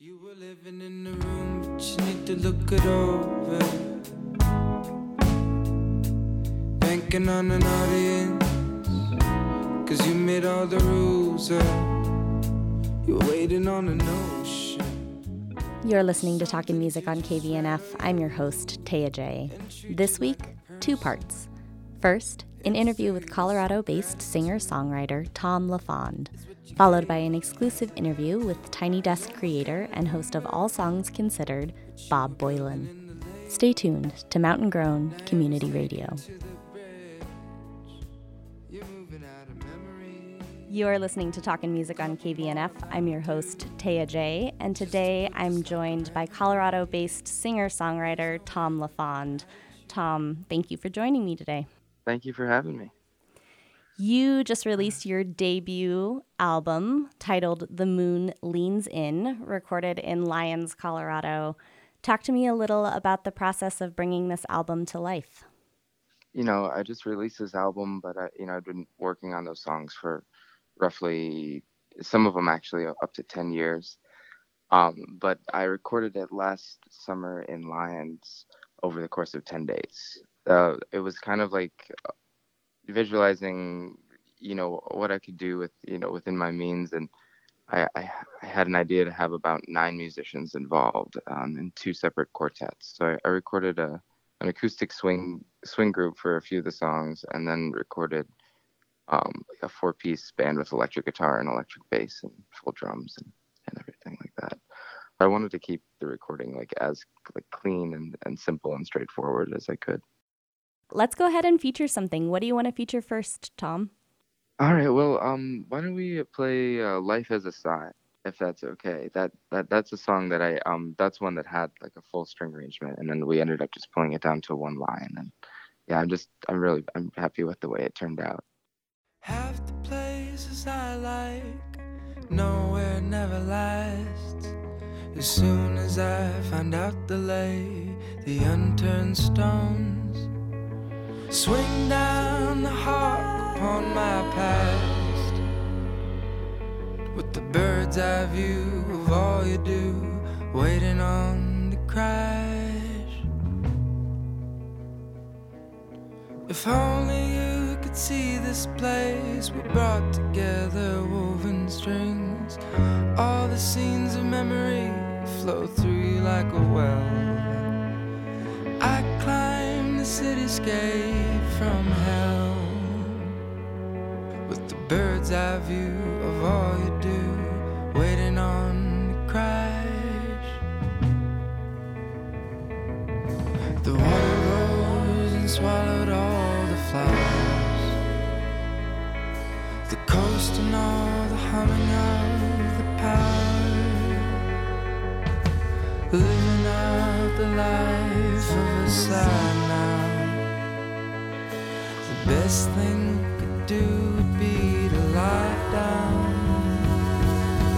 You were living in the room, but you need to look it over. Banking on an audience, cause you made all the rules up. You're waiting on a notion. You're listening to Talking Music on KVNF. I'm your host, Taya J. This week, two parts. First, an interview with Colorado based singer songwriter Thom LaFond, followed by an exclusive interview with Tiny Desk creator and host of All Songs Considered, Bob Boilen. Stay tuned to Mountain Grown Community Radio. You're listening to Talkin' Music on KVNF. I'm your host, Taya J, and today I'm joined by Colorado based singer songwriter Thom LaFond. Thom, thank you for joining me today. Thank you for having me. You just released your debut album titled The Moon Leans In, recorded in Lyons, Colorado. Talk to me a little about the process of bringing this album to life. You know, I just released this album, but I, you know, I've been working on those songs for roughly some of them actually up to 10 years. Um, but I recorded it last summer in Lyons over the course of 10 days. Uh, it was kind of like visualizing, you know, what I could do with, you know, within my means. And I, I, I had an idea to have about nine musicians involved um, in two separate quartets. So I, I recorded a, an acoustic swing swing group for a few of the songs, and then recorded um, a four piece band with electric guitar and electric bass and full drums and, and everything like that. I wanted to keep the recording like as like clean and, and simple and straightforward as I could. Let's go ahead and feature something. What do you want to feature first, Thom? All right, well, um, why don't we play uh, "Life as a Sigh" if that's okay? That that that's a song that I um that's one that had like a full string arrangement, and then we ended up just pulling it down to one line, and yeah, I'm just I'm really I'm happy with the way it turned out. Half the places I like, nowhere never lasts. As soon as I find out the lay, the unturned stones swing down the harp upon my past. With the bird's eye view of all you do, waiting on the crash. If only you could see this place we brought together, woven strings. All the scenes of memory flow through you like a well. Cityscape from hell with the bird's eye view of all you do, waiting on the crash. The water rose and swallowed all the flowers. The coast and all the humming of the power. Living out the life of a sigh now. Best thing we could do would be to lie down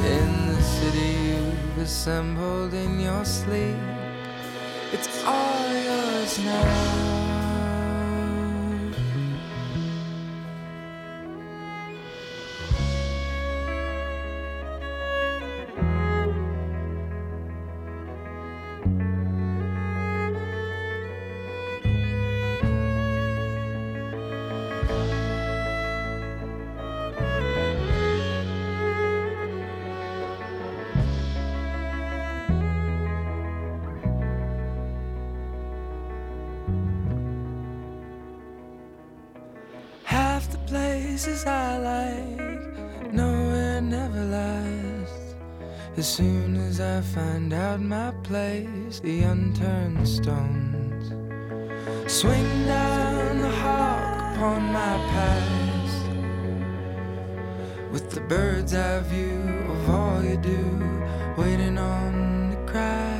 in the city you've assembled in your sleep. It's all yours now. Places I like, nowhere never lasts. As soon as I find out my place, the unturned stones swing down the hawk upon my past. With the bird's eye view of all you do, waiting on the crash.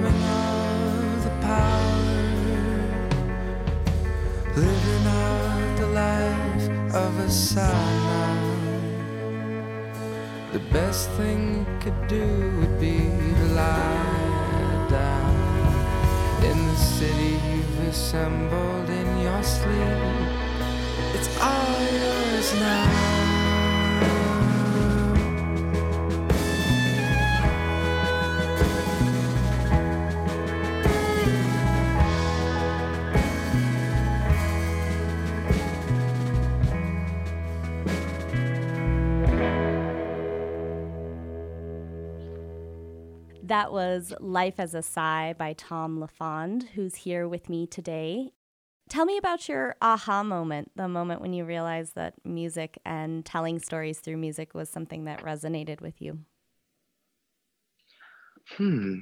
Of the power. Living out the life of a sigh. The best thing we could do would be to lie down in the city you've assembled in your sleep. It's all yours now. That was Life as a Sigh by Thom LaFond, who's here with me today. Tell me about your aha moment, the moment when you realized that music and telling stories through music was something that resonated with you. Hmm.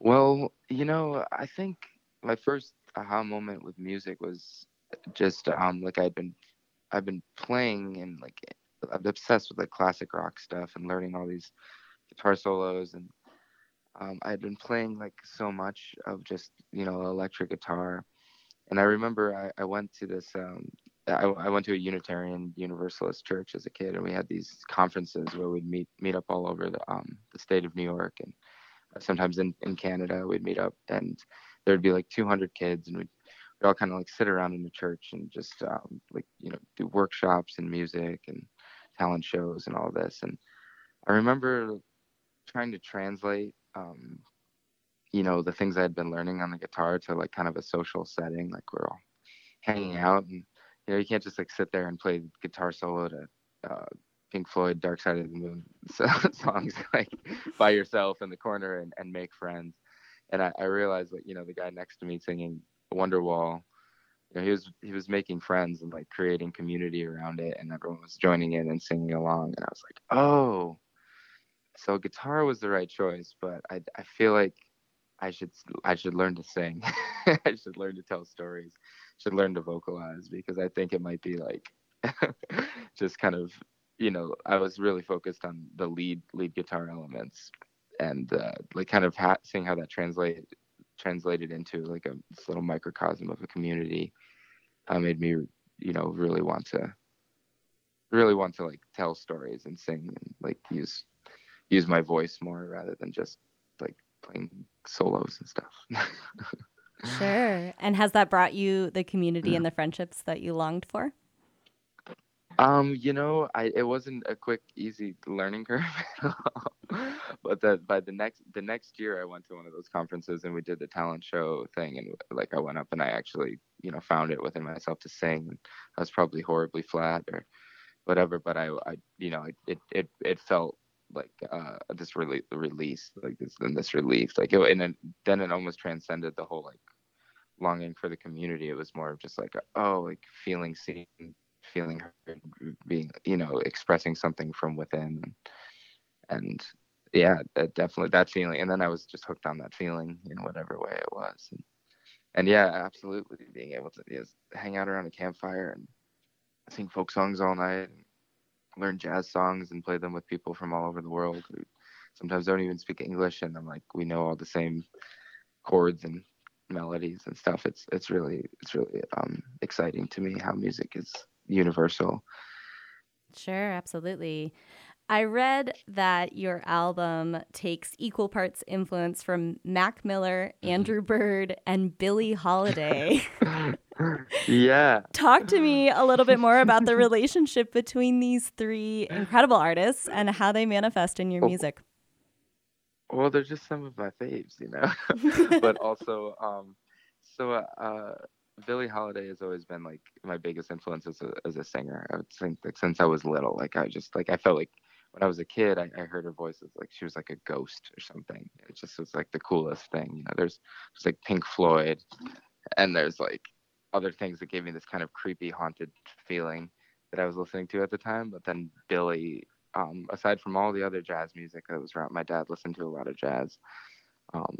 Well, you know, I think my first aha moment with music was just um like I'd been I've been playing and like I'm obsessed with like classic rock stuff and learning all these guitar solos and um, I had been playing like so much of just you know electric guitar, and I remember I, I went to this um, I, I, went to a Unitarian Universalist church as a kid, and we had these conferences where we'd meet meet up all over the um, the state of New York, and sometimes in, in Canada we'd meet up, and there'd be like 200 kids, and we'd, we'd all kind of like sit around in the church and just um, like you know do workshops and music and talent shows and all this, and I remember trying to translate um, you know, the things I had been learning on the guitar to like kind of a social setting, like we're all hanging out and you know, you can't just like sit there and play guitar solo to uh, Pink Floyd Dark Side of the Moon songs like by yourself in the corner and, and make friends. And I, I realized that, you know, the guy next to me singing Wonderwall, you know, he was he was making friends and like creating community around it and everyone was joining in and singing along and I was like, Oh, so guitar was the right choice, but I I feel like I should I should learn to sing. I should learn to tell stories. Should learn to vocalize because I think it might be like just kind of you know I was really focused on the lead lead guitar elements and uh, like kind of ha- seeing how that translated translated into like a little microcosm of a community uh, made me you know really want to really want to like tell stories and sing and like use use my voice more rather than just like playing solos and stuff. sure. And has that brought you the community yeah. and the friendships that you longed for? Um, you know, I it wasn't a quick, easy learning curve, but that by the next the next year, I went to one of those conferences and we did the talent show thing, and like I went up and I actually, you know, found it within myself to sing. I was probably horribly flat or whatever, but I, I, you know, it it it felt like uh this release like this and this relief like it, and then, then it almost transcended the whole like longing for the community. It was more of just like oh like feeling seen feeling heard being you know expressing something from within. And yeah that definitely that feeling and then i was just hooked on that feeling in whatever way it was. And, and yeah absolutely being able to just hang out around a campfire and sing folk songs all night and learn jazz songs and play them with people from all over the world who sometimes don't even speak English, and I'm like, we know all the same chords and melodies and stuff. It's it's really it's really um, exciting to me how music is universal. Sure, absolutely. I read that your album takes equal parts influence from Mac Miller, mm-hmm. Andrew Bird, and Billie Holiday. yeah. Talk to me a little bit more about the relationship between these three incredible artists and how they manifest in your music. Well, they're just some of my faves, you know. but also, um, so uh, Billie Holiday has always been like my biggest influence as a as a singer. I would think like since I was little, like I just like I felt like when I was a kid, I, I heard her voice as like she was like a ghost or something. It just was like the coolest thing. You know, there's there's like Pink Floyd, and there's like other things that gave me this kind of creepy, haunted feeling that I was listening to at the time. But then Billie, um, aside from all the other jazz music that was around, my dad listened to a lot of jazz. Um,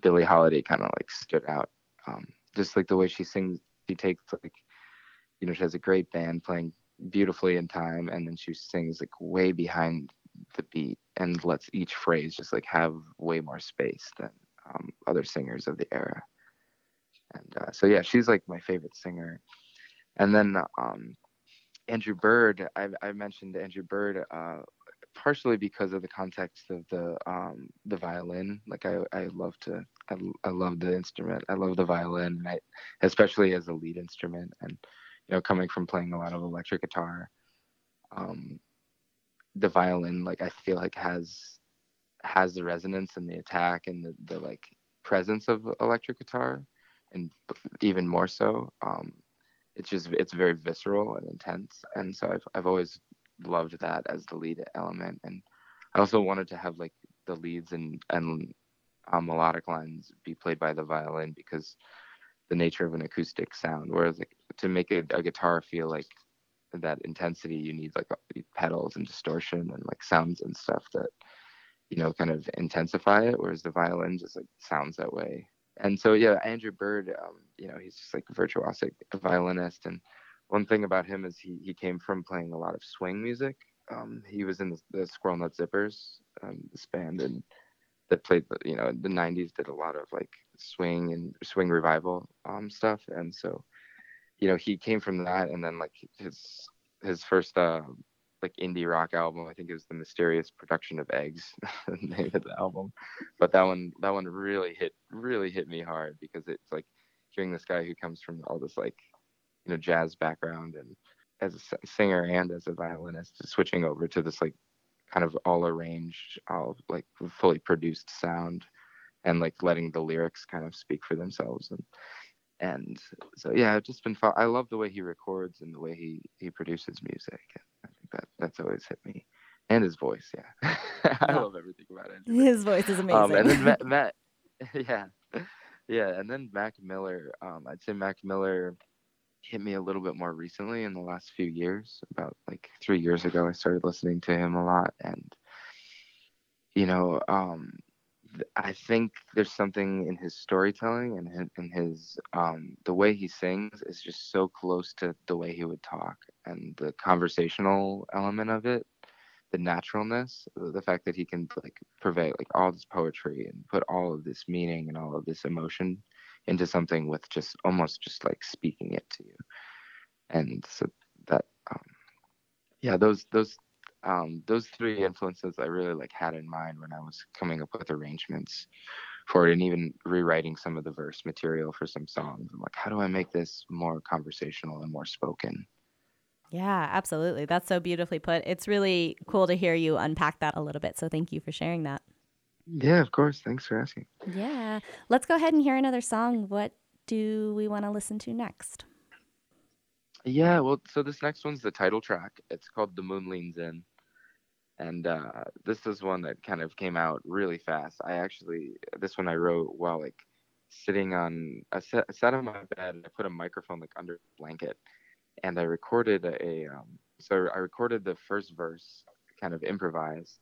Billie Holiday kind of like stood out. Um, just like the way she sings, she takes like, you know, she has a great band playing beautifully in time and then she sings like way behind the beat and lets each phrase just like have way more space than um, other singers of the era and uh, so yeah she's like my favorite singer and then um, andrew bird I, I mentioned andrew bird uh, partially because of the context of the um, the violin like I, I love to I, I love the instrument. I love the violin, I, especially as a lead instrument. And you know, coming from playing a lot of electric guitar, um, the violin like I feel like has has the resonance and the attack and the, the like presence of electric guitar, and even more so. Um, it's just it's very visceral and intense, and so I've I've always loved that as the lead element, and I also wanted to have like the leads and and um, melodic lines be played by the violin because the nature of an acoustic sound. Whereas like, to make a, a guitar feel like that intensity, you need like pedals and distortion and like sounds and stuff that you know kind of intensify it. Whereas the violin just like sounds that way. And so yeah, Andrew Bird, um, you know, he's just like a virtuosic violinist. And one thing about him is he he came from playing a lot of swing music. Um, he was in the, the Squirrel Nut Zippers, um, this band, and that played, you know, the '90s did a lot of like swing and swing revival um, stuff, and so, you know, he came from that, and then like his his first uh, like indie rock album, I think it was the Mysterious Production of Eggs, the name of the album, but that one that one really hit really hit me hard because it's like hearing this guy who comes from all this like you know jazz background and as a singer and as a violinist switching over to this like kind of all arranged, all like fully produced sound, and like letting the lyrics kind of speak for themselves. And and so yeah, I've just been. Fo- I love the way he records and the way he he produces music. That that's always hit me. And his voice, yeah, I love everything about it. His voice is amazing. Um, and then Matt, Matt, yeah, yeah, and then Mac Miller. Um, I'd say Mac Miller hit me a little bit more recently in the last few years. About like three years ago, I started listening to him a lot, and you know, um, I think there's something in his storytelling and in his um, the way he sings is just so close to the way he would talk, and the conversational element of it, the naturalness, the fact that he can like purvey like all this poetry and put all of this meaning and all of this emotion into something with just almost just like speaking it to you. And so that um, yeah those those um, those three influences i really like had in mind when i was coming up with arrangements for it and even rewriting some of the verse material for some songs i'm like how do i make this more conversational and more spoken yeah, absolutely. That's so beautifully put. It's really cool to hear you unpack that a little bit. So thank you for sharing that. Yeah, of course. Thanks for asking. Yeah. Let's go ahead and hear another song. What do we want to listen to next? Yeah, well, so this next one's the title track. It's called The Moon Leans In. And uh, this is one that kind of came out really fast. I actually, this one I wrote while like sitting on, I sat, sat on my bed I put a microphone like under the blanket and I recorded a, um, so I recorded the first verse kind of improvised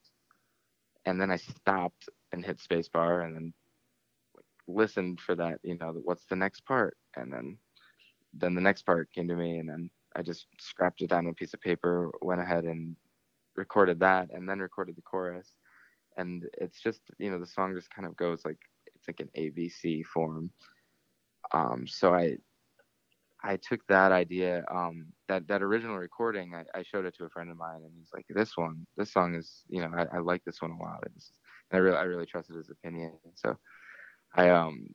and then I stopped and hit spacebar and then listened for that, you know, what's the next part? And then then the next part came to me and then I just scrapped it down on a piece of paper, went ahead and recorded that and then recorded the chorus. And it's just, you know, the song just kind of goes like it's like an ABC form. Um, so I I took that idea, um, that that original recording, I, I, showed it to a friend of mine, and he's like, "This one, this song is, you know, I, I like this one a lot." and I really, I really trusted his opinion, so I, um,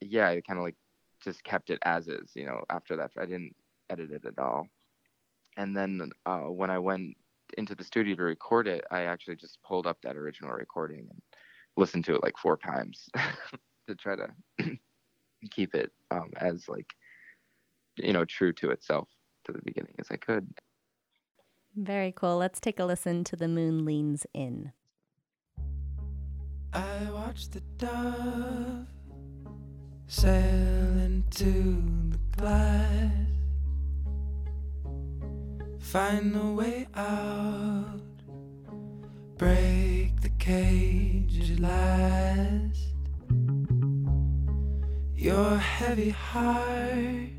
yeah, I kind of like just kept it as is, you know. After that, I didn't edit it at all, and then uh, when I went into the studio to record it, I actually just pulled up that original recording and listened to it like four times to try to keep it um, as like you know, true to itself to the beginning as I could. Very cool. Let's take a listen to The Moon Leans In. I watch the dove sail into the glass, find the way out, break the cage at last. Your heavy heart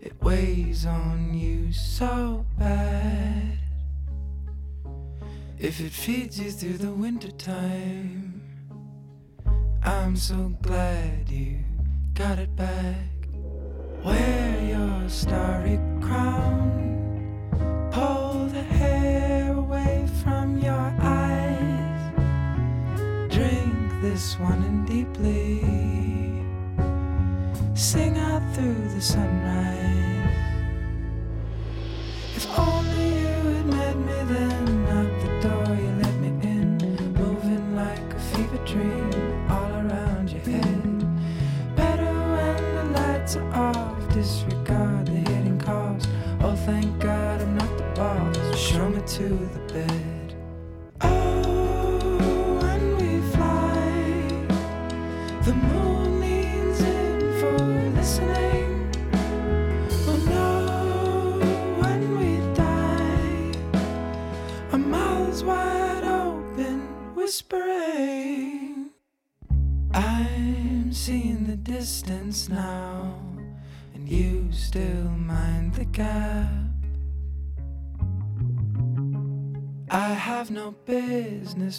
it weighs on you so bad. If it feeds you through the wintertime, I'm so glad you got it back. Wear your starry crown, this one and deeply. Sing out through the sunrise. If only you had met me then, knock the door, you let me in. Moving like a fever dream all around your head. Better when the lights are off, disregard the hidden cost. Oh, thank God I'm not the boss. Show me to the bed.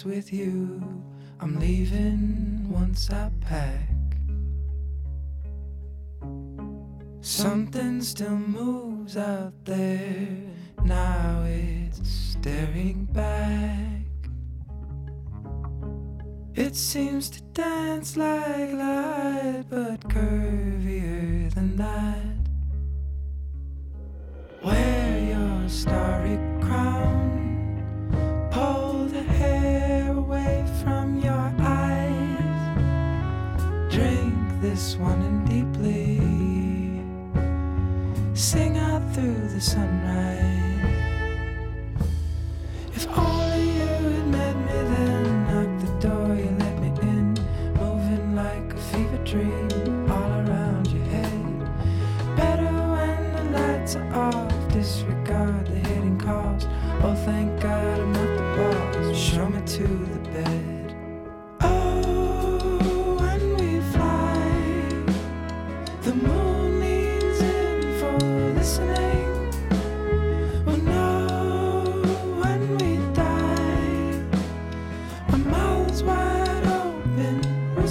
With you. I'm leaving once I pack. Something still moves out there. Now it's staring back. It seems to dance like light, but curvier than that. Sunrise.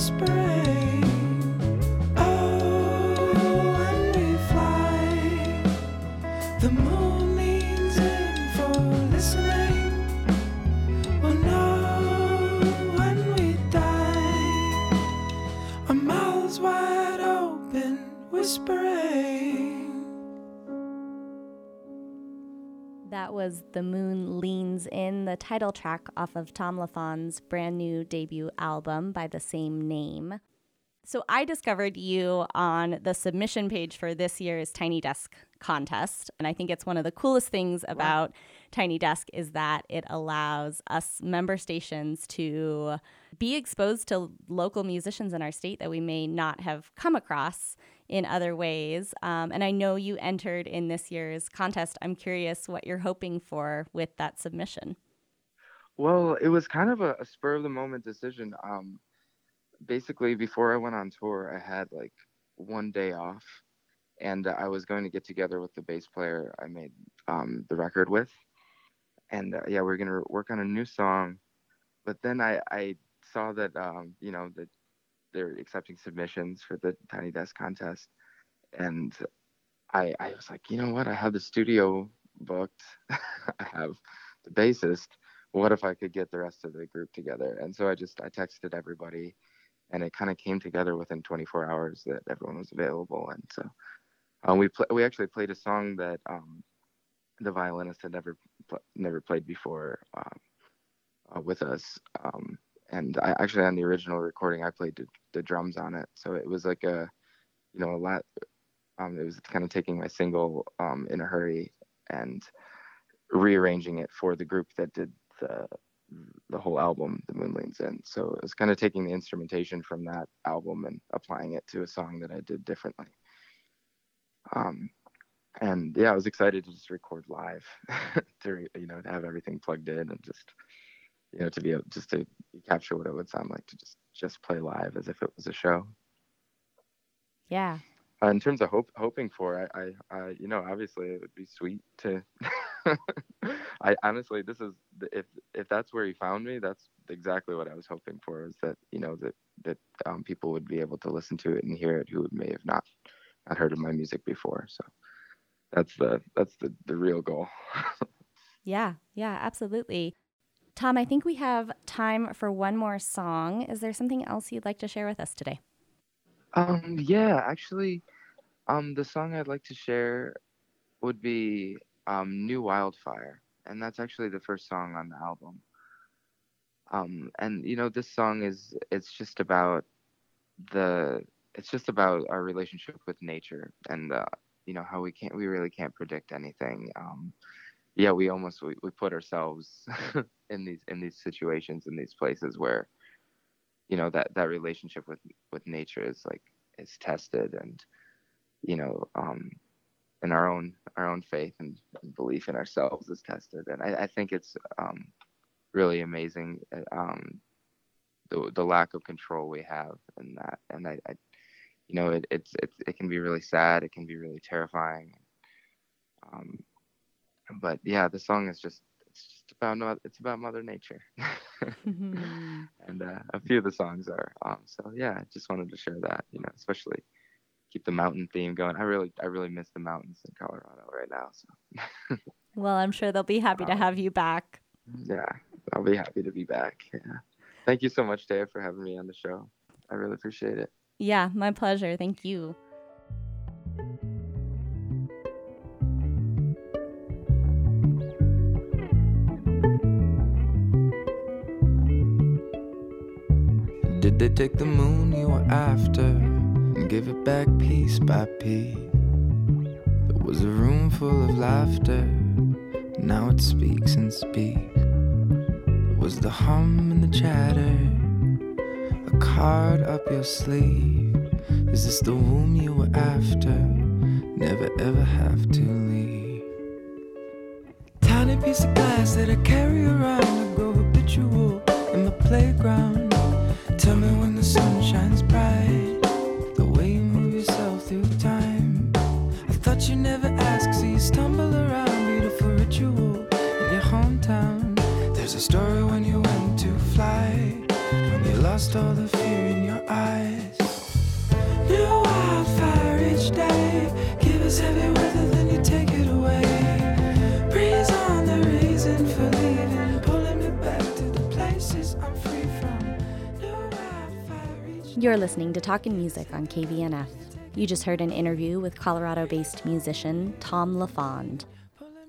Whispering. Was The Moon Leans In, the title track off of Thom LaFond's brand new debut album by the same name. So I discovered you on the submission page for this year's Tiny Desk contest. And I think it's one of the coolest things about Tiny Desk is that it allows us member stations to be exposed to local musicians in our state that we may not have come across in other ways. Um, and I know you entered in this year's contest. I'm curious what you're hoping for with that submission. Well, it was kind of a, a spur of the moment decision. Um, basically, before I went on tour, I had like one day off, and I was going to get together with the bass player I made um, the record with, and uh, yeah, we are gonna work on a new song. But then I, I saw that um, you know that they're accepting submissions for the Tiny Desk contest, and I, I was like, you know what? I have the studio booked. I have the bassist. What if I could get the rest of the group together? And so I just I texted everybody, and it kind of came together within 24 hours that everyone was available. And so um, we pl- we actually played a song that um, the violinist had never pl- never played before um, uh, with us. And I actually on the original recording I played the, the drums on it. So it was like a you know a lot um, it was kind of taking my single um, in a hurry and rearranging it for the group that did the the whole album, The Moon Leans In. So it was kind of taking the instrumentation from that album and applying it to a song that I did differently. Um, and yeah, I was excited to just record live, to you know to have everything plugged in and just you know to be able just to capture what it would sound like to just just play live as if it was a show. Yeah. Uh, in terms of hope, hoping for, I, I, I, you know, obviously it would be sweet to. I honestly, this is if if that's where he found me, that's exactly what I was hoping for. Is that you know that that um, people would be able to listen to it and hear it who may have not not heard of my music before. So that's the that's the the real goal. Yeah, yeah, absolutely. Thom, I think we have time for one more song. Is there something else you'd like to share with us today? Um, yeah, actually, um, the song I'd like to share would be um, "New Wildfire," and that's actually the first song on the album. Um, and you know, this song is it's just about the it's just about our relationship with nature and uh, you know how we can't we really can't predict anything. Um, yeah, we almost we, we put ourselves in these in these situations in these places where you know that that relationship with with nature is like is tested and you know um and our own our own faith and, belief in ourselves is tested. And i, I think it's um really amazing uh, um the the lack of control we have in that. And i, I you know it, it's it's it can be really sad. It can be really terrifying. Um but yeah the song is just it's just about it's about mother nature. Mm-hmm. and uh, a few of the songs are um so yeah i just wanted to share that you know especially keep the mountain theme going. I really i really miss the mountains in colorado right now so. Well i'm sure they'll be happy to um, have you back. yeah i'll be happy to be back yeah. Thank you so much Taya, for having me on the show. I really appreciate it. Yeah my pleasure. Thank you they take the moon you were after and give it back piece by piece? There was a room full of laughter, now it speaks and speaks. There was the hum and the chatter, a card up your sleeve. Is this the womb you were after? Never ever have to leave. Tiny piece of glass that I carry around, I grow habitual in the playground. Tell me when the sun shines bright, the way you move yourself through time. I thought you never asked, so you stumble around. Beautiful ritual in your hometown. There's a story when you went to fly, when you lost all the You're listening to Talkin' Music on KVNF. You just heard an interview with Colorado based musician Thom LaFond.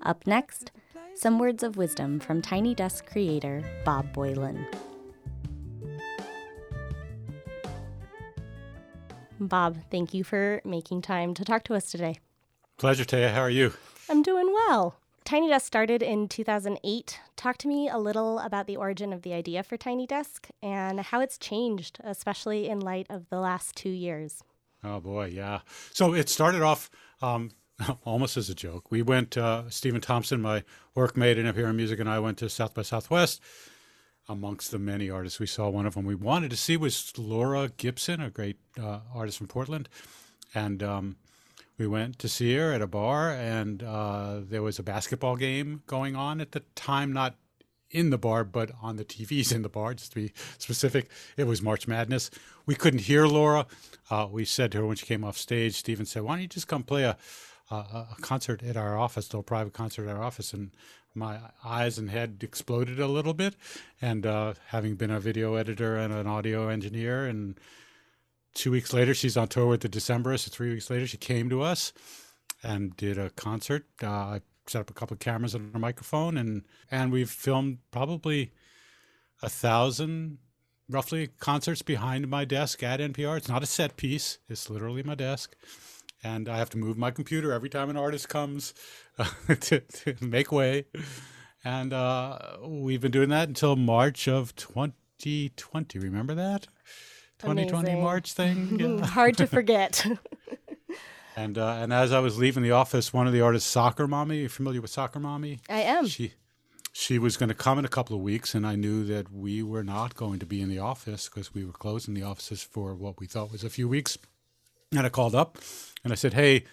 Up next, some words of wisdom from Tiny Desk creator Bob Boilen. Bob, thank you for making time to talk to us today. Pleasure, Taya. How are you? I'm doing well. Tiny Desk started in 2008. Talk to me a little about the origin of the idea for Tiny Desk and how it's changed, especially in light of the last two years. Oh, boy, yeah. So it started off um, almost as a joke. We went, uh, Stephen Thompson, my workmate in Music, and I went to South by Southwest. Amongst the many artists we saw, one of them we wanted to see was Laura Gibson, a great uh, artist from Portland. And um, we went to see her at a bar, and uh, there was a basketball game going on at the time, not in the bar, but on the TVs in the bar, just to be specific. It was March Madness. We couldn't hear Laura. Uh, we said to her when she came off stage, Stephen said, Why don't you just come play a, a, a concert at our office, a private concert at our office? And my eyes and head exploded a little bit. And uh, having been a video editor and an audio engineer and two weeks later, she's on tour with the Decemberists. Three weeks later, she came to us and did a concert. Uh, I set up a couple of cameras and a microphone, and and we've filmed probably a thousand, roughly, concerts behind my desk at NPR. It's not a set piece; it's literally my desk, and I have to move my computer every time an artist comes uh, to, to make way. And uh, we've been doing that until March of 2020. Remember that? 2020 Amazing. March thing. Yeah. Hard to forget. and uh, and as I was leaving the office, one of the artists, Soccer Mommy, you familiar with Soccer Mommy? I am. She she was going to come in a couple of weeks, and I knew that we were not going to be in the office because we were closing the offices for what we thought was a few weeks. And I called up and I said, "Hey,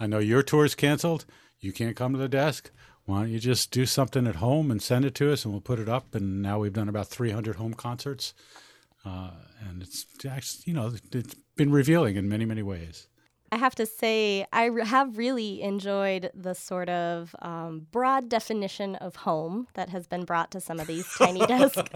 I know your tour is canceled. You can't come to the desk. Why don't you just do something at home and send it to us, and we'll put it up." And now we've done about 300 home concerts uh, and it's actually, you know, it's been revealing in many, many ways. I have to say, I have really enjoyed the sort of um, broad definition of home that has been brought to some of these tiny desks.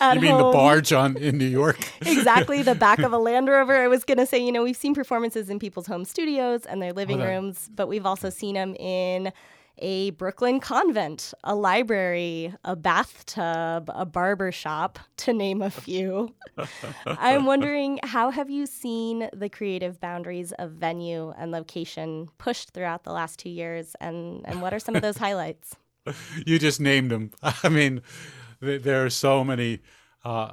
you mean home. the barge on in New York? exactly, the back of a Land Rover. I was going to say, you know, we've seen performances in people's home studios and their living oh, rooms, but we've also seen them in a Brooklyn convent, a library, a bathtub, a barber shop, to name a few. I'm wondering how have you seen the creative boundaries of venue and location pushed throughout the last two years, and, and what are some of those highlights? You just named them. I mean, there are so many. Uh,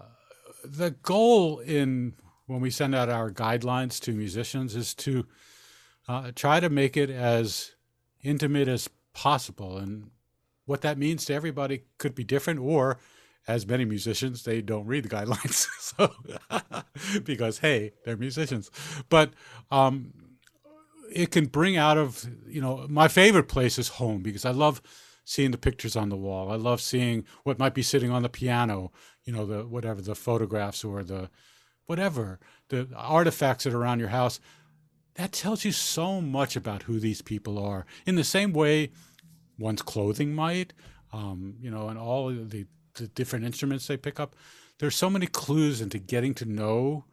the goal in when we send out our guidelines to musicians is to uh, try to make it as intimate as possible. And what that means to everybody could be different, or as many musicians, they don't read the guidelines. so, because hey, they're musicians. But um, it can bring out of, you know, my favorite place is home because I love seeing the pictures on the wall. I love seeing what might be sitting on the piano, you know, the whatever, the photographs or the whatever, the artifacts that are around your house. That tells you so much about who these people are. In the same way one's clothing might, um, you know, and all the, the different instruments they pick up. There's so many clues into getting to know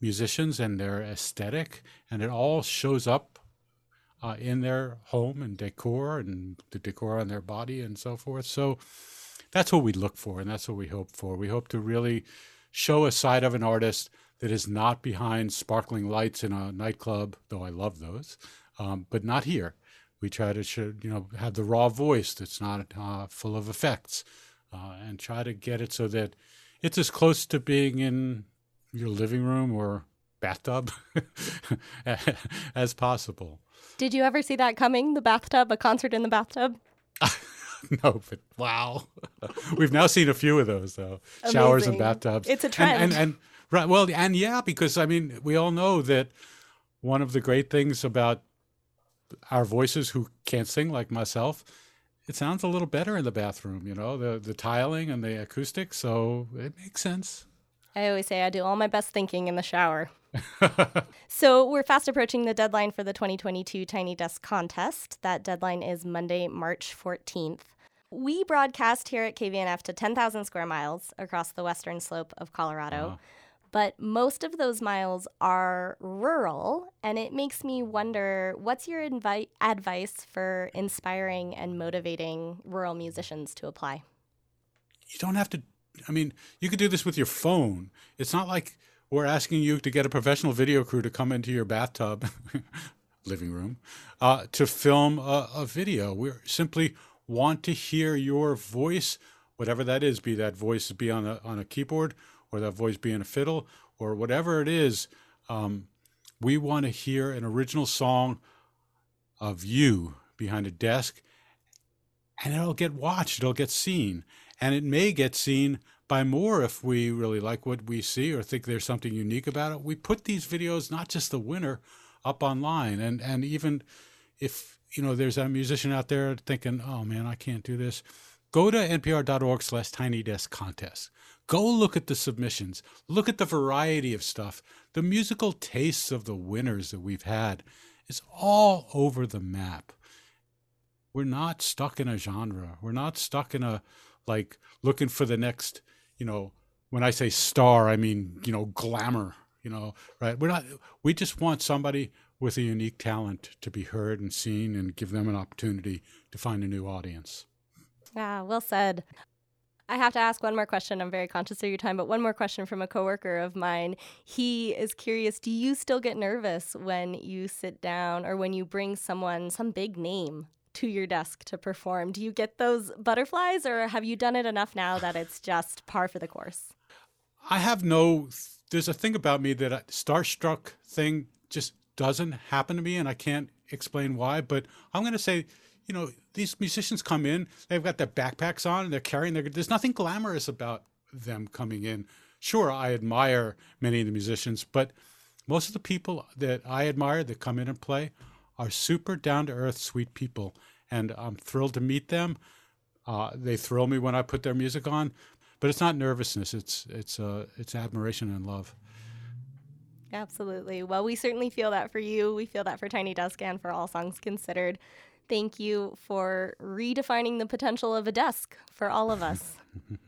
musicians and their aesthetic, and it all shows up uh, in their home and decor and the decor on their body and so forth. So that's what we look for, and that's what we hope for. We hope to really show a side of an artist that is not behind sparkling lights in a nightclub, though I love those, um, but not here. We try to you know have the raw voice that's not uh, full of effects, uh, and try to get it so that it's as close to being in your living room or bathtub as possible. Did you ever see that coming? The bathtub, a concert in the bathtub? no, but wow, we've now seen a few of those though. Amazing. Showers and bathtubs. It's a trend. And, and, and right, well, and yeah, because I mean, we all know that one of the great things about our voices who can't sing like myself, it sounds a little better in the bathroom, you know, the the tiling and the acoustics, so it makes sense. I always say I do all my best thinking in the shower. so we're fast approaching the deadline for the 2022 Tiny Desk contest. That deadline is Monday, March 14th. We broadcast here at KVNF to 10,000 square miles across the western slope of Colorado. Wow but most of those miles are rural. And it makes me wonder what's your invi- advice for inspiring and motivating rural musicians to apply? You don't have to, I mean, you could do this with your phone. It's not like we're asking you to get a professional video crew to come into your bathtub, living room, uh, to film a, a video. We simply want to hear your voice, whatever that is, be that voice be on a, on a keyboard or that voice being a fiddle or whatever it is, um, we want to hear an original song of you behind a desk, and it'll get watched, it'll get seen, and it may get seen by more if we really like what we see or think there's something unique about it. We put these videos, not just the winner, up online, and and even if you know there's a musician out there thinking, oh man, I can't do this, go to npr.org/slash tiny desk contest. Go look at the submissions. Look at the variety of stuff. The musical tastes of the winners that we've had is all over the map. We're not stuck in a genre. We're not stuck in a like looking for the next, you know, when I say star, I mean, you know, glamour, you know, right? We're not we just want somebody with a unique talent to be heard and seen and give them an opportunity to find a new audience. Ah, well said. I have to ask one more question. I'm very conscious of your time, but one more question from a coworker of mine. He is curious Do you still get nervous when you sit down or when you bring someone, some big name, to your desk to perform? Do you get those butterflies or have you done it enough now that it's just par for the course? I have no, there's a thing about me that a starstruck thing just doesn't happen to me, and I can't explain why, but I'm going to say, you know, these musicians come in, they've got their backpacks on, they're carrying their. There's nothing glamorous about them coming in. Sure, I admire many of the musicians, but most of the people that I admire that come in and play are super down to earth, sweet people, and I'm thrilled to meet them. Uh, they thrill me when I put their music on, but it's not nervousness. It's it's uh, it's admiration and love. Absolutely. Well, we certainly feel that for you. We feel that for Tiny Desk and for All Songs Considered. Thank you for redefining the potential of a desk for all of us.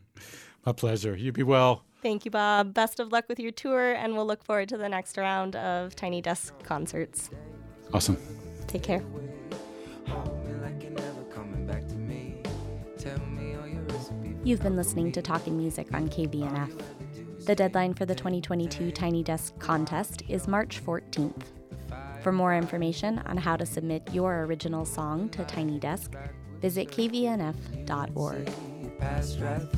My pleasure. You be well. Thank you, Bob. Best of luck with your tour, and we'll look forward to the next round of Tiny Desk concerts. Awesome. Take care. You've been listening to Talking Music on KVNF. The deadline for the 2022 Tiny Desk contest is March 14th. For more information on how to submit your original song to Tiny Desk, visit kvnf.org. Right